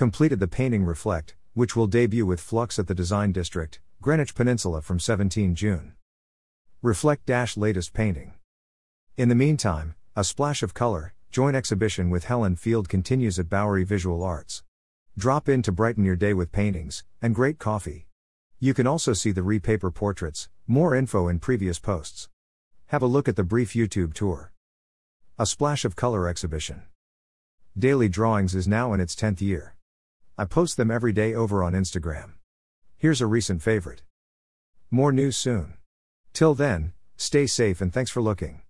Completed the painting Reflect, which will debut with Flux at the Design District, Greenwich Peninsula from 17 June. Reflect Dash latest painting. In the meantime, a splash of color, joint exhibition with Helen Field continues at Bowery Visual Arts. Drop in to brighten your day with paintings and great coffee. You can also see the repaper portraits, more info in previous posts. Have a look at the brief YouTube tour. A Splash of Color exhibition. Daily Drawings is now in its 10th year. I post them every day over on Instagram. Here's a recent favorite. More news soon. Till then, stay safe and thanks for looking.